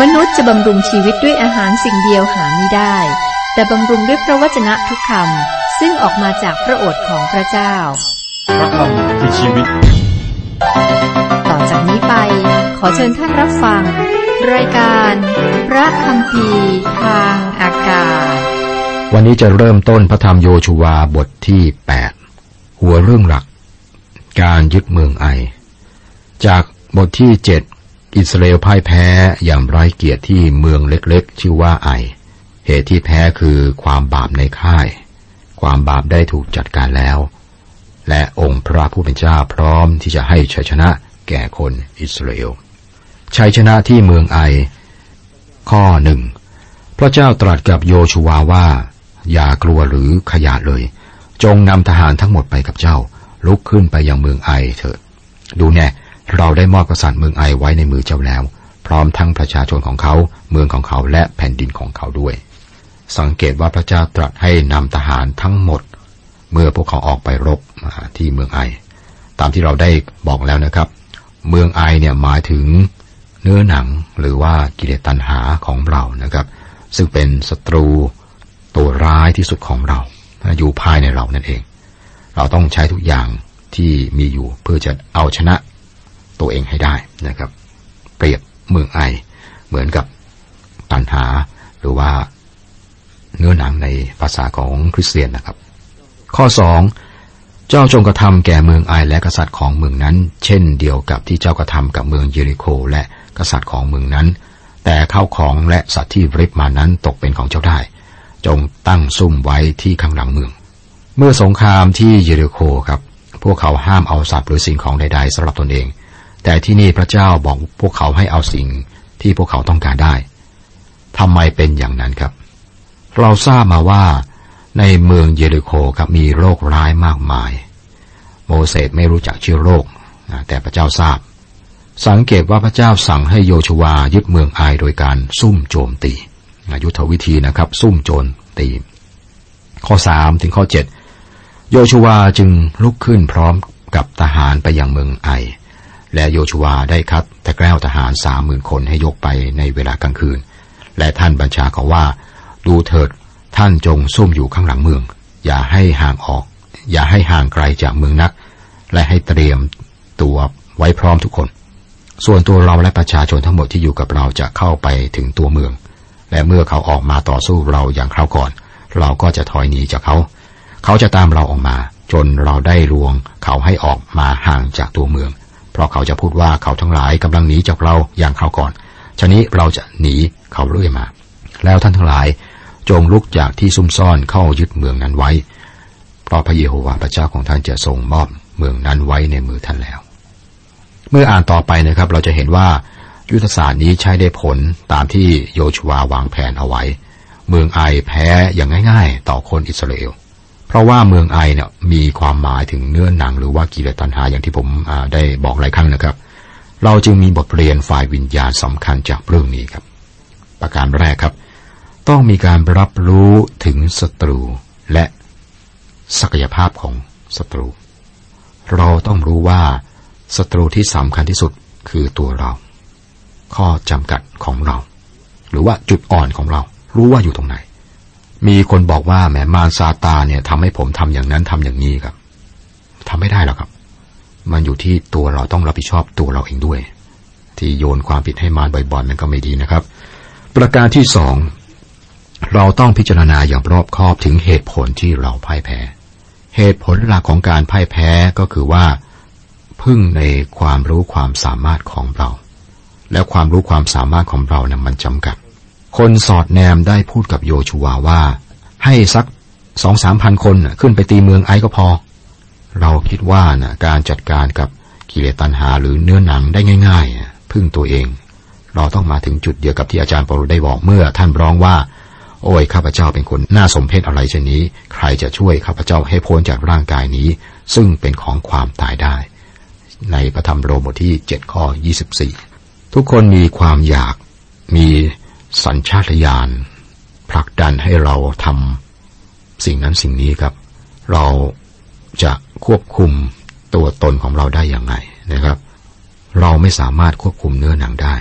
มนุษย์จะบำรุงชีวิตด้วยอาหารสิ่งเดียวหาไม่ได้ แต่บำรุงด้วยพระวจนะทุกคำซึ่งออกมาจากพระโอษฐ์ของพระเจ้า พระคำคือชีวิต ต่อจากนี้ไป ขอเชิญท่านรับฟัง รายการ พระคำพีร์ทางอากาศ วันนี้จะเริ่มต้นพระธรรมโยชูวาบทที่ 8 หัวเรื่องหลัก การยึดเมืองไอ จากบทที่ 7 อิสราเอลพ่ายแพ้อย่างไร้เกียรติที่เมืองเล็กๆ ชื่อว่าไอ เหตุที่แพ้คือความบาปในค่าย ความบาปได้ถูกจัดการแล้ว และองค์พระผู้เป็นเจ้าพร้อมที่จะให้ชัยชนะแก่คนอิสราเอล ชัยชนะที่เมืองไอ ข้อหนึ่ง พระเจ้าตรัสกับโยชูวาว่า อย่ากลัวหรือขยาดเลย จงนำทหารทั้งหมดไปกับเจ้า ลุกขึ้นไปยังเมืองไอเถิด ดูแน่ เราได้มอบกษัตริย์เมืองไอไว้ในมือเจ้าแล้ว พร้อมทั้งประชาชนของเขา เมืองของเขาและแผ่นดินของเขาด้วย สังเกตว่าพระเจ้าตรัสให้นำทหารทั้งหมด เมื่อพวกเขาออกไปรบที่เมืองไอ ตามที่เราได้บอกแล้วนะครับ เมืองไอเนี่ยหมายถึงเนื้อหนังหรือว่ากิเลสตัณหาของเรานะครับ ซึ่งเป็นศัตรูตัวร้ายที่สุดของเรา อยู่ภายในเรานั่นเอง เราต้องใช้ทุกอย่างที่มีอยู่เพื่อจะเอาชนะ ตัวเองให้ได้นะครับ เปรียบเมืองไอเหมือนกับตัณหาหรือว่าเนื้อหนังในภาษาของคริสเตียนนะครับ ข้อสองเจ้าจงกระทำแก่เมืองไอและกษัตริย์ของเมืองนั้น เช่นเดียวกับที่เจ้ากระทำกับเมืองเยริโคและกษัตริย์ของเมืองนั้น แต่ข้าวของและสัตว์ที่ริบมานั้นตกเป็นของเจ้าได้ จงตั้งซุ่มไว้ที่ข้างหลังเมือง เมื่อสงครามที่เยริโคครับ พวกเขาห้ามเอาสัตว์หรือสิ่งของใดๆสำหรับตนเอง แต่ที่นี่พระเจ้าบอกพวกเขาให้เอาสิ่งที่พวกเขาต้องการได้ทำไมเป็นอย่างนั้นครับ เราทราบมาว่าในเมืองเยริโคครับมีโรคร้ายมากมาย โมเสสไม่รู้จักชื่อโรค แต่พระเจ้าทราบ สังเกตว่าพระเจ้าสั่งให้โยชวายึดเมืองไอโดยการซุ่มโจมตียุทธวิธีนะครับ ซุ่มโจมตีข้อสามถึงข้อเจ็ดโยชวาจึงลุกขึ้นพร้อมกับทหารไปยังเมืองไอ และโยชวาได้คัดตะแกล้วทหารสามหมื่นคนให้ยกไปในเวลากลางคืน และท่านบัญชาเขาว่า ดูเถิดท่านจงซุ่มอยู่ข้างหลังเมือง อย่าให้ห่างออก อย่าให้ห่างไกลจากเมืองนัก และให้เตรียมตัวไว้พร้อมทุกคน ส่วนตัวเราและประชาชนทั้งหมดที่อยู่กับเราจะเข้าไปถึงตัวเมือง และเมื่อเขาออกมาต่อสู้เราอย่างคราวก่อน เราก็จะถอยหนีจากเขา เขาจะตามเราออกมา จนเราได้ลวง เขาให้ออกมาห่างจากตัวเมือง เพราะเขาจะพูดว่าเขาทั้งหลายกำลังหนีจากเราอย่างคราวก่อนฉะนี้เราจะหนีเขาเรื่อยมา แล้วท่านทั้งหลายจงลุกจากที่ซุ่มซ่อนเข้ายึดเมืองนั้นไว้ เพราะพระเยโฮวาห์พระเจ้าของท่านจะทรงมอบเมืองนั้นไว้ในมือท่านแล้ว เมื่ออ่านต่อไปนะครับ เราจะเห็นว่ายุทธศาสตร์นี้ใช้ได้ผลตามที่โยชูวาวางแผนเอาไว้ เมืองไอแพ้อย่างง่าย ๆ ต่อคนอิสราเอล เพราะว่าเมืองไอเนี่ยมีความหมายถึงเนื้อหนังหรือว่ากิเลสตัณหาอย่างที่ผมได้บอกหลายครั้งนะครับ เราจึงมีบทเรียนฝ่ายวิญญาณสำคัญจากเรื่องนี้ครับ ประการแรกครับ ต้องมีการรับรู้ถึงศัตรูและศักยภาพของศัตรู เราต้องรู้ว่าศัตรูที่สำคัญที่สุดคือตัวเรา ข้อจำกัดของเรา หรือว่าจุดอ่อนของเรา รู้ว่าอยู่ตรงไหน มีคนบอกว่าแหมมารซาตาเนี่ยทำให้ผมทำอย่างนั้นทำอย่างนี้ครับทำไม่ได้หรอกครับ มันอยู่ที่ตัวเราต้องรับผิดชอบตัวเราเองด้วย ที่โยนความผิดให้มารบ่อยๆนั่นก็ไม่ดีนะครับ ประการที่สองเราต้องพิจารณาอย่างรอบคอบถึงเหตุผลที่เราพ่ายแพ้ เหตุผลหลักของการพ่ายแพ้ก็คือว่า พึ่งในความรู้ความสามารถของเรา แล้วความรู้ความสามารถของเรานี่ยมันจำกัด คนสอดแนมได้พูดกับโยชูวาว่า ให้สักสองสามพันคนขึ้นไปตีเมืองไอก็พอ เราคิดว่านะการจัดการกับกิเลสตัณหาหรือเนื้อหนังได้ง่ายๆ พึ่งตัวเอง เราต้องมาถึงจุดเดียวกับที่อาจารย์ปรุได้บอกเมื่อท่านร้องว่า โอ้ยข้าพเจ้าเป็นคนน่าสมเพชอะไรเช่นนี้ ใครจะช่วยข้าพเจ้าให้พ้นจากร่างกายนี้ ซึ่งเป็นของความตายได้ ในพระธรรมโรมบทที่7ข้อ24ทุกคนมีความอยากมี สัญชาตญาณผลักดันให้เราทำสิ่งนั้นสิ่งนี้ครับ เราจะควบคุมตัวตนของเราได้อย่างไงนะครับ เราไม่สามารถควบคุมเนื้อหนังได้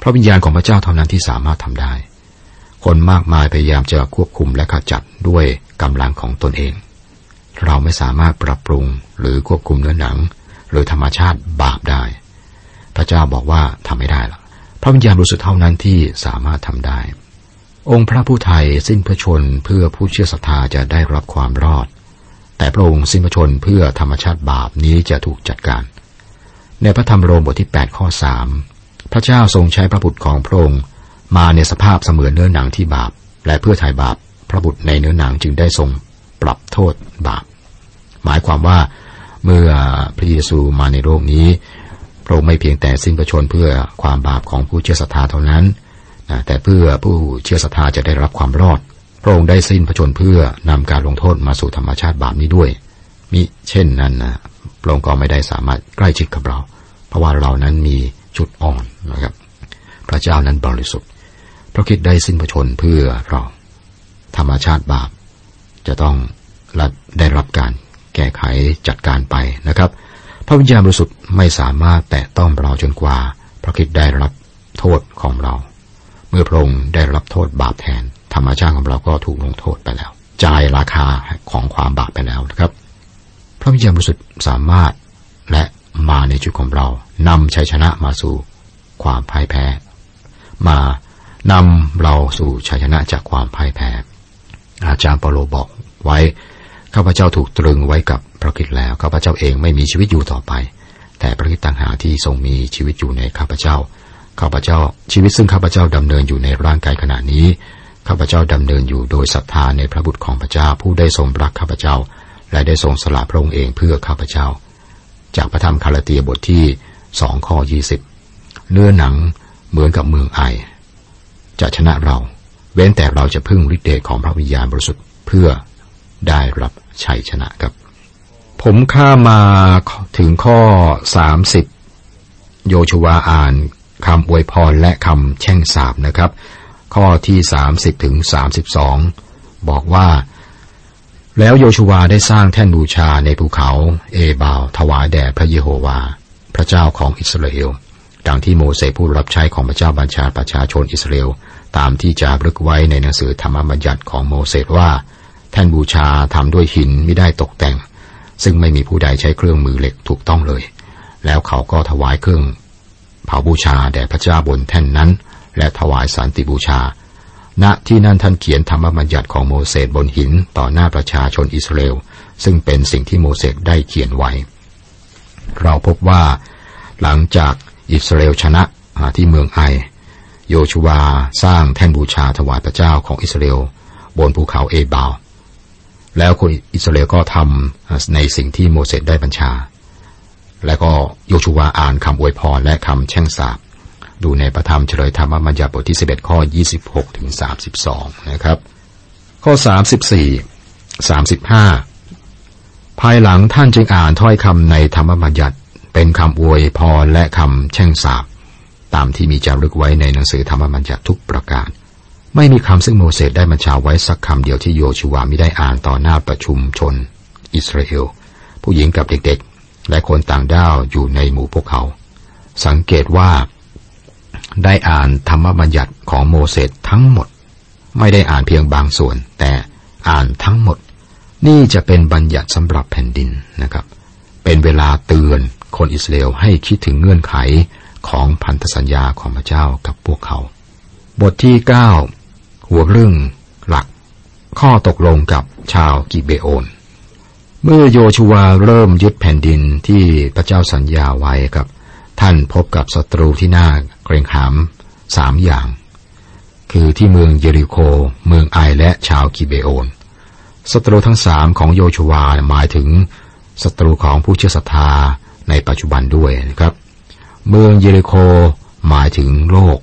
พระวิญญาณของพระเจ้าเท่านั้นที่สามารถทำได้ คนมากมายพยายามจะควบคุมและขจัดด้วยกำลังของตนเอง เราไม่สามารถปรับปรุงหรือควบคุมเนื้อหนัง หรือธรรมชาติบาปได้ พระเจ้าบอกว่าทำไม่ได้ละ พระวิญญาณบริสุทธิ์เท่านั้นที่สามารถทำได้ องค์พระผู้ไทยสิ้นพระชนเพื่อผู้เชื่อศรัทธาจะได้รับความรอด แต่พระองค์สิ้นพระชนเพื่อธรรมชาติบาปนี้จะถูกจัดการ ในพระธรรมโรมบทที่ 8 ข้อ 3 พระเจ้าทรงใช้พระบุตรของพระองค์มาในสภาพเสมือนเนื้อหนังที่บาป และเพื่อไถ่บาปพระบุตรในเนื้อหนังจึงได้ทรงปรับโทษบาป หมายความว่าเมื่อพระเยซูมาในโลกนี้ พระองค์ไม่เพียงแต่สิ้นพระชนเพื่อความบาปของผู้เชื่อศรัทธาเท่านั้นแต่เพื่อผู้เชื่อศรัทธาจะได้รับความรอด พระองค์ได้สิ้นพระชนเพื่อนำการลงโทษมาสู่ธรรมชาติบาปนี้ด้วย มิเช่นนั้นนะพระองค์ก็ไม่ได้สามารถใกล้ชิดกับเรา เพราะว่าเรานั้นมีจุดอ่อนนะครับ พระเจ้านั้นบริสุทธิ์พระคิดได้สิ้นพระชนเพื่อเรา ธรรมชาติบาป จะต้องได้รับการแก้ไขจัดการไปนะครับ ระวิญญาณบริสุทธิ์ไม่สามารถแตะต้องเราจนกว่า พระคิดได้รับโทษของเรา เมื่อพระองค์ได้รับโทษบาปแทน ธรรมชาติของเราก็ถูกลงโทษไปแล้ว จ่ายราคาของความบาปไปแล้วนะครับ พระวิญญาณบริสุทธิ์สามารถและมาในจุดของเรานำชัยชนะมาสู่ความพ่ายแพ้ มานำเราสู่ชัยชนะจากความพ่ายแพ้ อาจารย์เปโลบอกไว้ข้าพเจ้าถูกตรึงไว้กับ พระคิดแล้วข้าพเจ้าเองไม่มีชีวิตอยู่ต่อไป แต่พระคิดต่างหากที่ทรงมีชีวิตอยู่ในข้าพเจ้าข้าพเจ้าชีวิตซึ่งข้าพเจ้าดำเนินอยู่ในร่างกายขณะนี้ข้าพเจ้าดำเนินอยู่โดยศรัทธาในพระบุตรของพระเจ้าผู้ได้ทรงรักข้าพเจ้า และได้ทรงสละพระองค์เองเพื่อข้าพเจ้า จากพระธรรมคาราเตียบทที่สองข้อยี่สิบเนื้อหนังเหมือนกับเมืองไอ จะชนะเรา เว้นแต่เราจะพึ่งฤทธิ์เดชของพระวิญญาณบริสุทธิ์เพื่อได้รับชัยชนะครับ ผมข้ามาถึงข้อสามสิบโยชวาอ่านคำอวยพรและคำแช่งสาบนะครับ ข้อที่สามสิบถึงสามสิบสองบอกว่า แล้วโยชูวาได้สร้างแท่นบูชาในภูเขาเอบาว ถวายแด่พระเยโฮวา พระเจ้าของอิสราเอลดังที่โมเสสผู้รับใช้ของพระเจ้าบัญชาประชาชนอิสราเอลตามที่จารึกไว้ในหนังสือธรรมบัญญัติของโมเสสว่า แท่นบูชาทำด้วยหินไม่ได้ตกแต่ง ซึ่งไม่มีผู้ใดใช้เครื่องมือเหล็กถูกต้องเลย แล้วเขาก็ถวายเครื่องเผาบูชาแด่พระเจ้าบนแท่นนั้น และถวายสันติบูชา ณที่นั่นท่านเขียนธรรมบัญญัติของโมเสสบนหินต่อหน้าประชาชนอิสราเอลซึ่งเป็นสิ่งที่โมเสสได้เขียนไว้ เราพบว่าหลังจากอิสราเอลชนะที่เมืองไอ โยชูวาสร้างแท่นบูชาถวายพระเจ้าของอิสราเอลบนภูเขาเอบาว แล้วคนอิสราเอลก็ทำในสิ่งที่โมเสสได้บัญชา และก็โยชูวาอ่านคำอวยพรและคำแช่งสาบดูในประธรรมเฉลยธรรมบัญญัติบทที่ 11 ข้อ 26 ถึง 32 นะครับ ข้อ 34 35 ภายหลังท่านจึงอ่านถ้อยคำในธรรมบัญญัติเป็นคำอวยพรและคำแช่งสาบตามที่มีจารึกไว้ในหนังสือธรรมบัญญัติทุกประการ ไม่มีคำซึ่งโมเสสได้บัญชาไว้สักคำเดียวที่โยชูวาไม่ได้อ่านต่อหน้าประชุมชน อิสราเอล ผู้หญิงกับเด็กๆ และคนต่างด้าวอยู่ในหมู่พวกเขา สังเกตว่า ได้อ่านธรรมบัญญัติของโมเสสทั้งหมด ไม่ได้อ่านเพียงบางส่วน แต่อ่านทั้งหมด นี่จะเป็นบัญญัติสำหรับแผ่นดินนะครับ เป็นเวลาเตือนคนอิสราเอลให้คิดถึงเงื่อนไขของพันธสัญญาของพระเจ้ากับพวกเขา บทที่เก้า หัวเรื่องหลัก ข้อตกลงกับชาวกิเบโอน เมื่อโยชูวาเริ่มยึดแผ่นดินที่พระเจ้าสัญญาไว้ครับ ท่านพบกับศัตรูที่น่าเกรงขามสามอย่าง คือที่เมืองเยริโค เมืองไอและชาวกิเบโอนศัตรูทั้งสามของโยชูวาหมายถึงศัตรูของผู้เชื่อศรัทธาในปัจจุบันด้วยนะครับ เมืองเยริโคหมายถึงโลก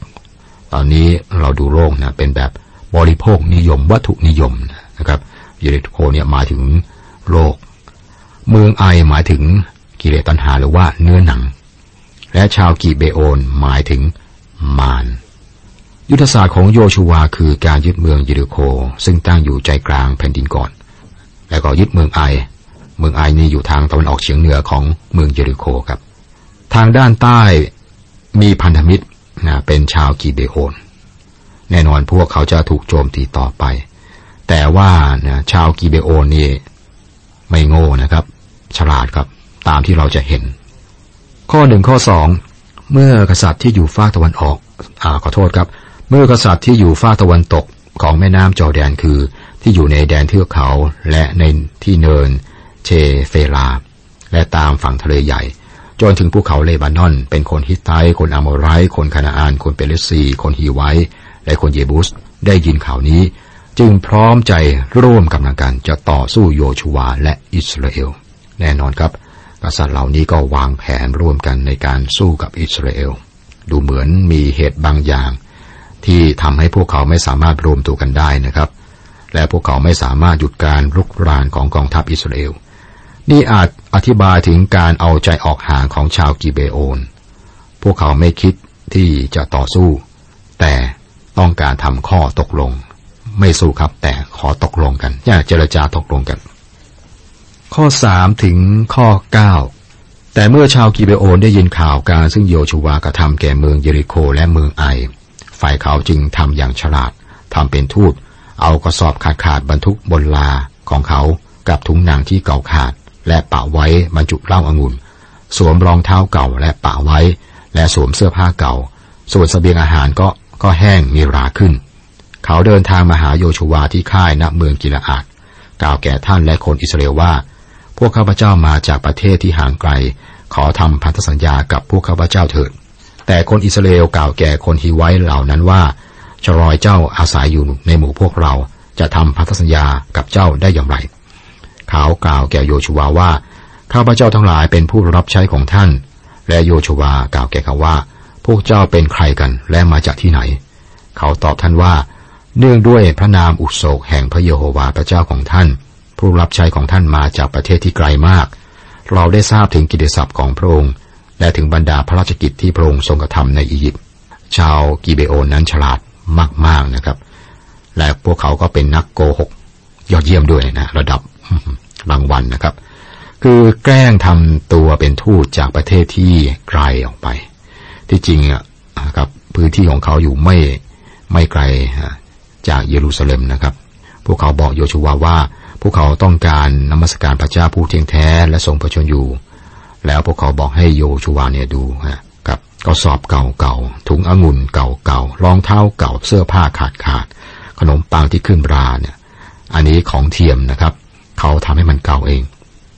ตอนนี้เราดูโลกนะเป็นแบบ บริโภคนิยม วัตถุนิยมนะครับเยริโคเนี่ยหมายถึงโลก เมืองไอหมายถึงกิเลสตัณหาหรือว่าเนื้อหนัง และชาวกิเบโอนหมายถึงมารยุทธศาสตร์ของโยชูวาคือการยึดเมืองยิริโค ซึ่งตั้งอยู่ใจกลางแผ่นดินก่อน แล้วก็ยึดเมืองไอ เมืองไอนี่อยู่ทางตะวันออกเฉียงเหนือของเมืองเยริโคครับ ทางด้านใต้มีพันธมิตรนะเป็นชาวกีเบโอน แน่นอนพวกเขาจะถูกโจมตีต่อไป แต่ว่านะชาวกีเบโอนนี่ไม่โง่นะครับ ฉลาดครับ ตามที่เราจะเห็น ข้อหนึ่งข้อสองเมื่อกษัตริย์ที่อยู่ฝ้าตะวันออกอ่าขอโทษครับ เมื่อกษัตริย์ที่อยู่ฝ้าตะวันตกของแม่น้ำจอแดนคือ ที่อยู่ในแดนเทือกเขาและในที่เนินเชเฟลา และตามฝั่งทะเลใหญ่ จนถึงภูเขาเลบานอน เป็นคนฮิตไทคนอามอไรคนคานาอาน คนเปเลซี คนฮีไว และคนเยบุสได้ยินข่าวนี้ จึงพร้อมใจร่วมกำลังกันจะต่อสู้โยชูวาและอิสราเอล แน่นอนครับ กษัตริย์เหล่านี้ก็วางแผนร่วมกันในการสู้กับอิสราเอล ดูเหมือนมีเหตุบางอย่าง ที่ทำให้พวกเขาไม่สามารถรวมตัวกันได้นะครับ และพวกเขาไม่สามารถหยุดการลุกรานของกองทัพอิสราเอลนี่อาจอธิบายถึงการเอาใจออกห่างของชาวกิเบโอน พวกเขาไม่คิดที่จะต่อสู้ แต่ ต้องการทำข้อตกลง ไม่สู้ครับ แต่ขอตกลงกันอยากเจรจาตกลงกัน ข้อสามถึงข้อเก้าแต่เมื่อชาวกิเบโอนได้ยินข่าวการซึ่งโยชูวากระทำแก่เมืองเยริโคและเมืองไอ ฝ่ายเขาจึงทำอย่างฉลาดทำเป็นทูตเอากระสอบขาดขาดบรรทุกบนลาของเขากับถุงหนังที่เก่าขาด และปะไว้บรรจุเหล้าอางุ่น สวมรองเท้าเก่าและปะไว้ และสวมเสื้อผ้าเก่า ส่วนสเสบียงอาหารก็ ก็แห้งมีราขึ้น เขาเดินทางมาหาโยชูวาที่ค่ายณเมืองกิลอาดกล่าวแก่ท่านและคนอิสราเอลว่า พวกข้าพเจ้ามาจากประเทศที่ห่างไกล ขอทำพันธสัญญากับพวกข้าพเจ้าเถิด แต่คนอิสราเอลกล่าวแก่คนฮีไว้เหล่านั้นว่าชรอยเจ้าอาศัยอยู่ในหมู่พวกเราจะทำพันธสัญญากับเจ้าได้อย่างไร เขากล่าวแก่โยชูวาว่าข้าพเจ้าทั้งหลายเป็นผู้รับใช้ของท่าน และโยชูวากล่าวแก่เขาว่า วกเจ้าเป็นใครกันและมาจากที่ไหน เขาตอบท่านว่า เนื่องด้วยพระนามอุโศกแห่งพระเยโฮวาห์พระเจ้าของท่าน ผู้รับใช้ของท่านมาจากประเทศที่ไกลมาก เราได้ทราบถึงกิตติศัพท์ของพระองค์และถึงบรรดาพระราชกิจที่พระองค์ทรงกระทำในอียิปต์ชาวกิเบโอนนั้นฉลาดมากๆนะครับ และพวกเขาก็เป็นนักโกหก ยอดเยี่ยมด้วยนะ ระดับรางวัลนะครับ คือแกล้งทำตัวเป็นทูตจากประเทศที่ไกลออกไป ที่จริงอะครับพื้นที่ของเขาอยู่ไม่ไม่ไกลจากเยรูซาเล็มนะครับ พวกเขาบอกโยชูวาว่า พวกเขาต้องการนมัสการพระเจ้าผู้เที่ยงแท้และทรงพระชนอยู่ แล้วพวกเขาบอกให้โยชูวาเนี่ยดูฮะกับก็สอบเก่าๆถุงองุ่นเก่าๆรองเท้าเก่าเสื้อผ้าขาดขาดขนมปังที่ขึ้นราเนี่ย อันนี้ของเทียมนะครับ เขาทำให้มันเก่าเอง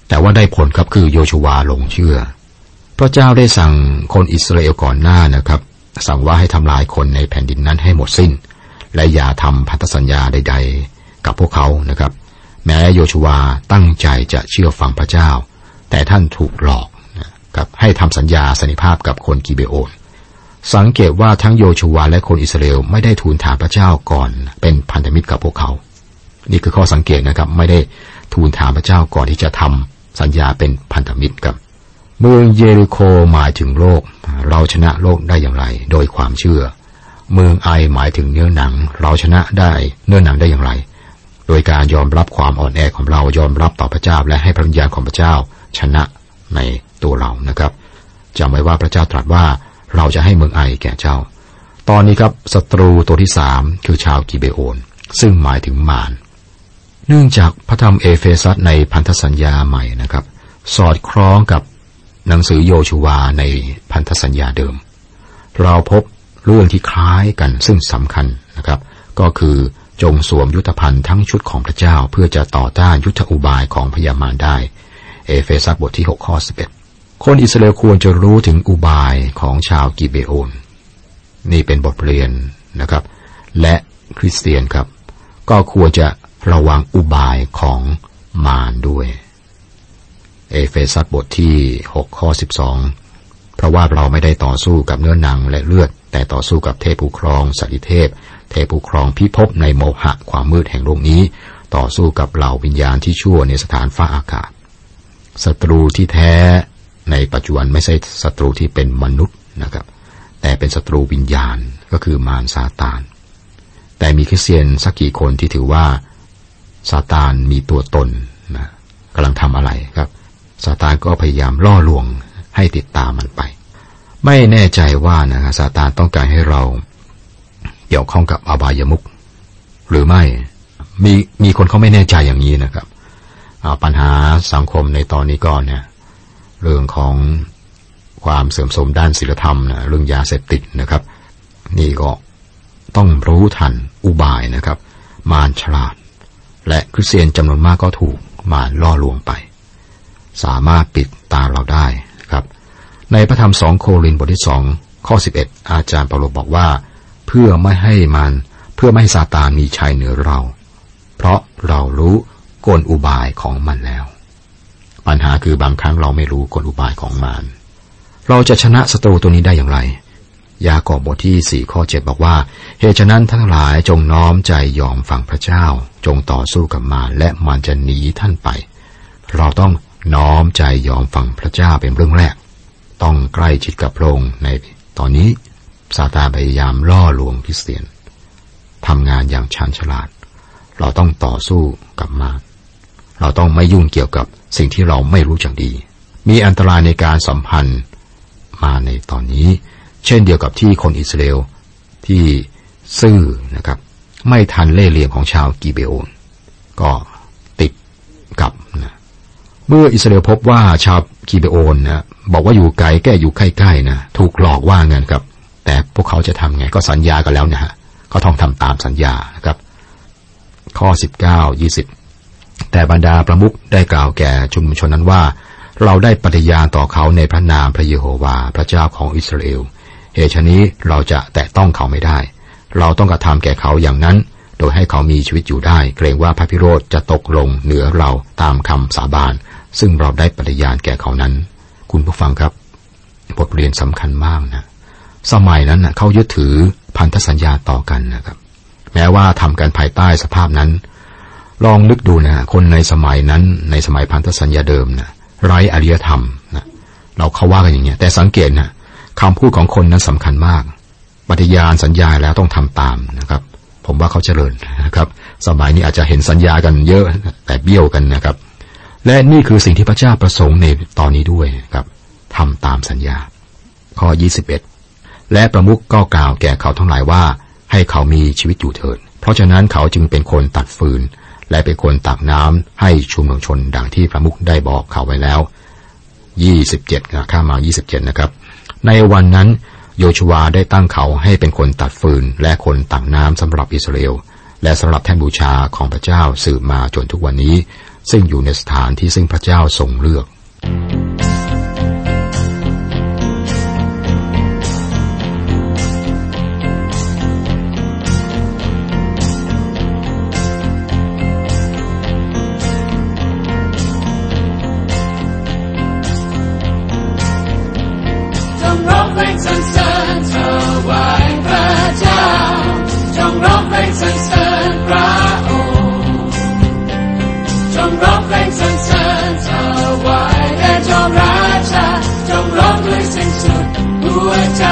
แต่ว่าได้ผลครับคือโยชูวาลงเชื่อ พระเจ้าได้สั่งคนอิสราเอลก่อนหน้านะครับ สั่งว่าให้ทำลายคนในแผ่นดินนั้นให้หมดสิ้น และอย่าทำพันธสัญญาใด ๆ กับพวกเขานะครับ แม้โยชูวาตั้งใจจะเชื่อฟังพระเจ้า แต่ท่านถูกหลอกนะครับให้ทำสัญญาสันนิภาพกับคนกิเบโอนสังเกตว่าทั้งโยชูวาและคนอิสราเอลไม่ได้ทูลถามพระเจ้าก่อน เป็นพันธมิตรกับพวกเขา นี่คือข้อสังเกตนะครับ ไม่ได้ทูลถามพระเจ้าก่อนที่จะทำสัญญาเป็นพันธมิตรกับ เมืองเยริโคหมายถึงโลก เราชนะโลกได้อย่างไร โดยความเชื่อ เมืองไอหมายถึงเนื้อหนัง เราชนะได้เนื้อหนังได้อย่างไร โดยการยอมรับความอ่อนแอของเรายอมรับต่อพระเจ้า และให้พระวิญญาณของพระเจ้าชนะในตัวเรานะครับจำไว้ว่าพระเจ้าตรัสว่าเราจะให้เมืองไอแก่เจ้า ตอนนี้ครับศัตรูตัวที่สามคือชาวกิเบโอน ซึ่งหมายถึงมาร เนื่องจากพระธรรมเอเฟซัสในพันธสัญญาใหม่นะครับ สอดคล้องกับ หนังสือโยชูวาในพันธสัญญาเดิม เราพบเรื่องที่คล้ายกันซึ่งสำคัญนะครับ ก็คือจงสวมยุทธภัณฑ์ทั้งชุดของพระเจ้าเพื่อจะต่อต้านยุทธอุบายของพญามารได้ เอเฟซัสบทที่ 6 ข้อ 11 คนอิสราเอลควรจะรู้ถึงอุบายของชาวกิเบโอน นี่เป็นบทเรียนนะครับ และคริสเตียนครับ ก็ควรจะระวังอุบายของมารด้วย เอเฟซัสบทที่ 6 ข้อ 12 เพราะว่าเราไม่ได้ต่อสู้กับเนื้อหนังและเลือด แต่ต่อสู้กับเทพผู้ครองสัตติเทพ เทพผู้ครองพิภพในโมหะความมืดแห่งโลกนี้ ต่อสู้กับเหล่าวิญญาณที่ชั่วในสถานฟ้าอากาศศัตรูที่แท้ในปัจจุบันไม่ใช่ศัตรูที่เป็นมนุษย์นะครับ แต่เป็นศัตรูวิญญาณก็คือมารซาตาน แต่มีคริสเตียนสักกี่คนที่ถือว่าซาตานมีตัวตนนะกำลังทำอะไรครับ ซาตานก็พยายามล่อลวงให้ติดตามมันไป ไม่แน่ใจว่านะซาตานต้องการให้เราเกี่ยวข้องกับอบายมุขหรือไม่มีมีคนเขาไม่แน่ใจอย่างนี้นะครับปัญหาสังคมในตอนนี้ก็เนี่ยเรื่องของความเสื่อมโทรมด้านศีลธรรมนะเรื่องยาเสพติดนะครับ นี่ก็ต้องรู้ทันอุบายนะครับ มารฉลาด และคริสเตียนจำนวนมากก็ถูกมารล่อลวงไป สามารถปิดตาเราได้นะครับ ในพระธรรมสองโครินบทที่สองข้อสิบเอ็ดอาจารย์เปาโลบอกว่า เพื่อไม่ให้มันเพื่อไม่ให้ซาตานมีชัยเหนือเรา เพราะเรารู้กลอุบายของมันแล้ว ปัญหาคือบางครั้งเราไม่รู้กลอุบายของมันเราจะชนะศัตรูตัวนี้ได้อย่างไร ยากอบบทที่สี่ข้อเจ็ดบอกว่า เหตุฉะนั้นทั้งหลายจงน้อมใจยอมฟังพระเจ้า จงต่อสู้กับมารและมันจะหนีท่านไป เราต้อง น้อมใจยอมฟังพระเจ้าเป็นเรื่องแรก ต้องใกล้ชิดกับพระองค์ในตอนนี้ซาตานพยายามล่อลวงคริสเตียนทำงานอย่างชันฉลาด เราต้องต่อสู้กับมารเราต้องไม่ยุ่งเกี่ยวกับสิ่งที่เราไม่รู้จักดี มีอันตรายในการสัมพันธ์มาในตอนนี้ เช่นเดียวกับที่คนอิสราเอลที่ซื่อนะครับ ไม่ทันเล่เหลี่ยมของชาวกีเบโอน ก็ติดกับนะ เมื่ออิสราเอลพบว่าชาวกีเบโอนนะบอกว่าอยู่ไกลแก้อยู่ใกล้ๆนะถูกหลอกว่าเงินครับ แต่พวกเขาจะทำไงก็สัญญากันแล้วนะฮะก็ต้องทำตามสัญญานะครับ ข้อสิบเก้ายี่สิบแต่บรรดาประมุขได้กล่าวแก่ชุมชนนั้นว่า เราได้ปฏิญาณต่อเขาในพระนามพระเยโฮวาพระเจ้าของอิสราเอลเหตุฉนี้เราจะแตะต้องเขาไม่ได้ เราต้องกระทำแก่เขาอย่างนั้น โดยให้เขามีชีวิตอยู่ได้ เกรงว่าพระพิโรธจะตกลงเหนือเราตามคำสาบาน ซึ่งเราได้ปฏิญาณแก่เขานั้น คุณผู้ฟังครับ บทเรียนสำคัญมากนะ สมัยนั้นนะเขายึดถือพันธสัญญาต่อกันนะครับ แม้ว่าทำกันภายใต้สภาพนั้น ลองนึกดูนะคนในสมัยนั้น ในสมัยพันธสัญญาเดิมนะไร้อริยธรรมนะเราเขาว่ากันอย่างเงี้ยแต่สังเกตนะคำพูดของคนนั้นสำคัญมากปฏิญาณสัญญาแล้วต้องทำตามนะครับผมว่าเขาเจริญนะครับ สมัยนี้อาจจะเห็นสัญญากันเยอะแต่เบี้ยวกันนะครับ และนี่คือสิ่งที่พระเจ้าประสงค์ในตอนนี้ด้วยครับทำตามสัญญา ข้อ 21 และประมุขก็กล่าวแก่เขาทั้งหลายว่า ให้เขามีชีวิตอยู่เถิด เพราะฉะนั้นเขาจึงเป็นคนตัดฟืน และเป็นคนตักน้ำให้ชุมชนดังที่พระมุขได้บอกเขาไว้แล้ว 27นะข้ามา 27 นะครับ ในวันนั้นโยชวาได้ตั้งเขาให้เป็นคนตัดฟืน และคนตักน้ำสำหรับอิสราเอลและสำหรับแท่นบูชาของพระเจ้าสืบมาจนทุกวันนี้ ซึ่งอยู่ในสถานที่ซึ่งพระเจ้าทรงเลือก จงร้องเพลงสรรเสริญพระเจ้าจงร้องเพลงสรรเสริญพระองค์ จอมราชาจงร้องด้วยสิ้นสุดหัวใจ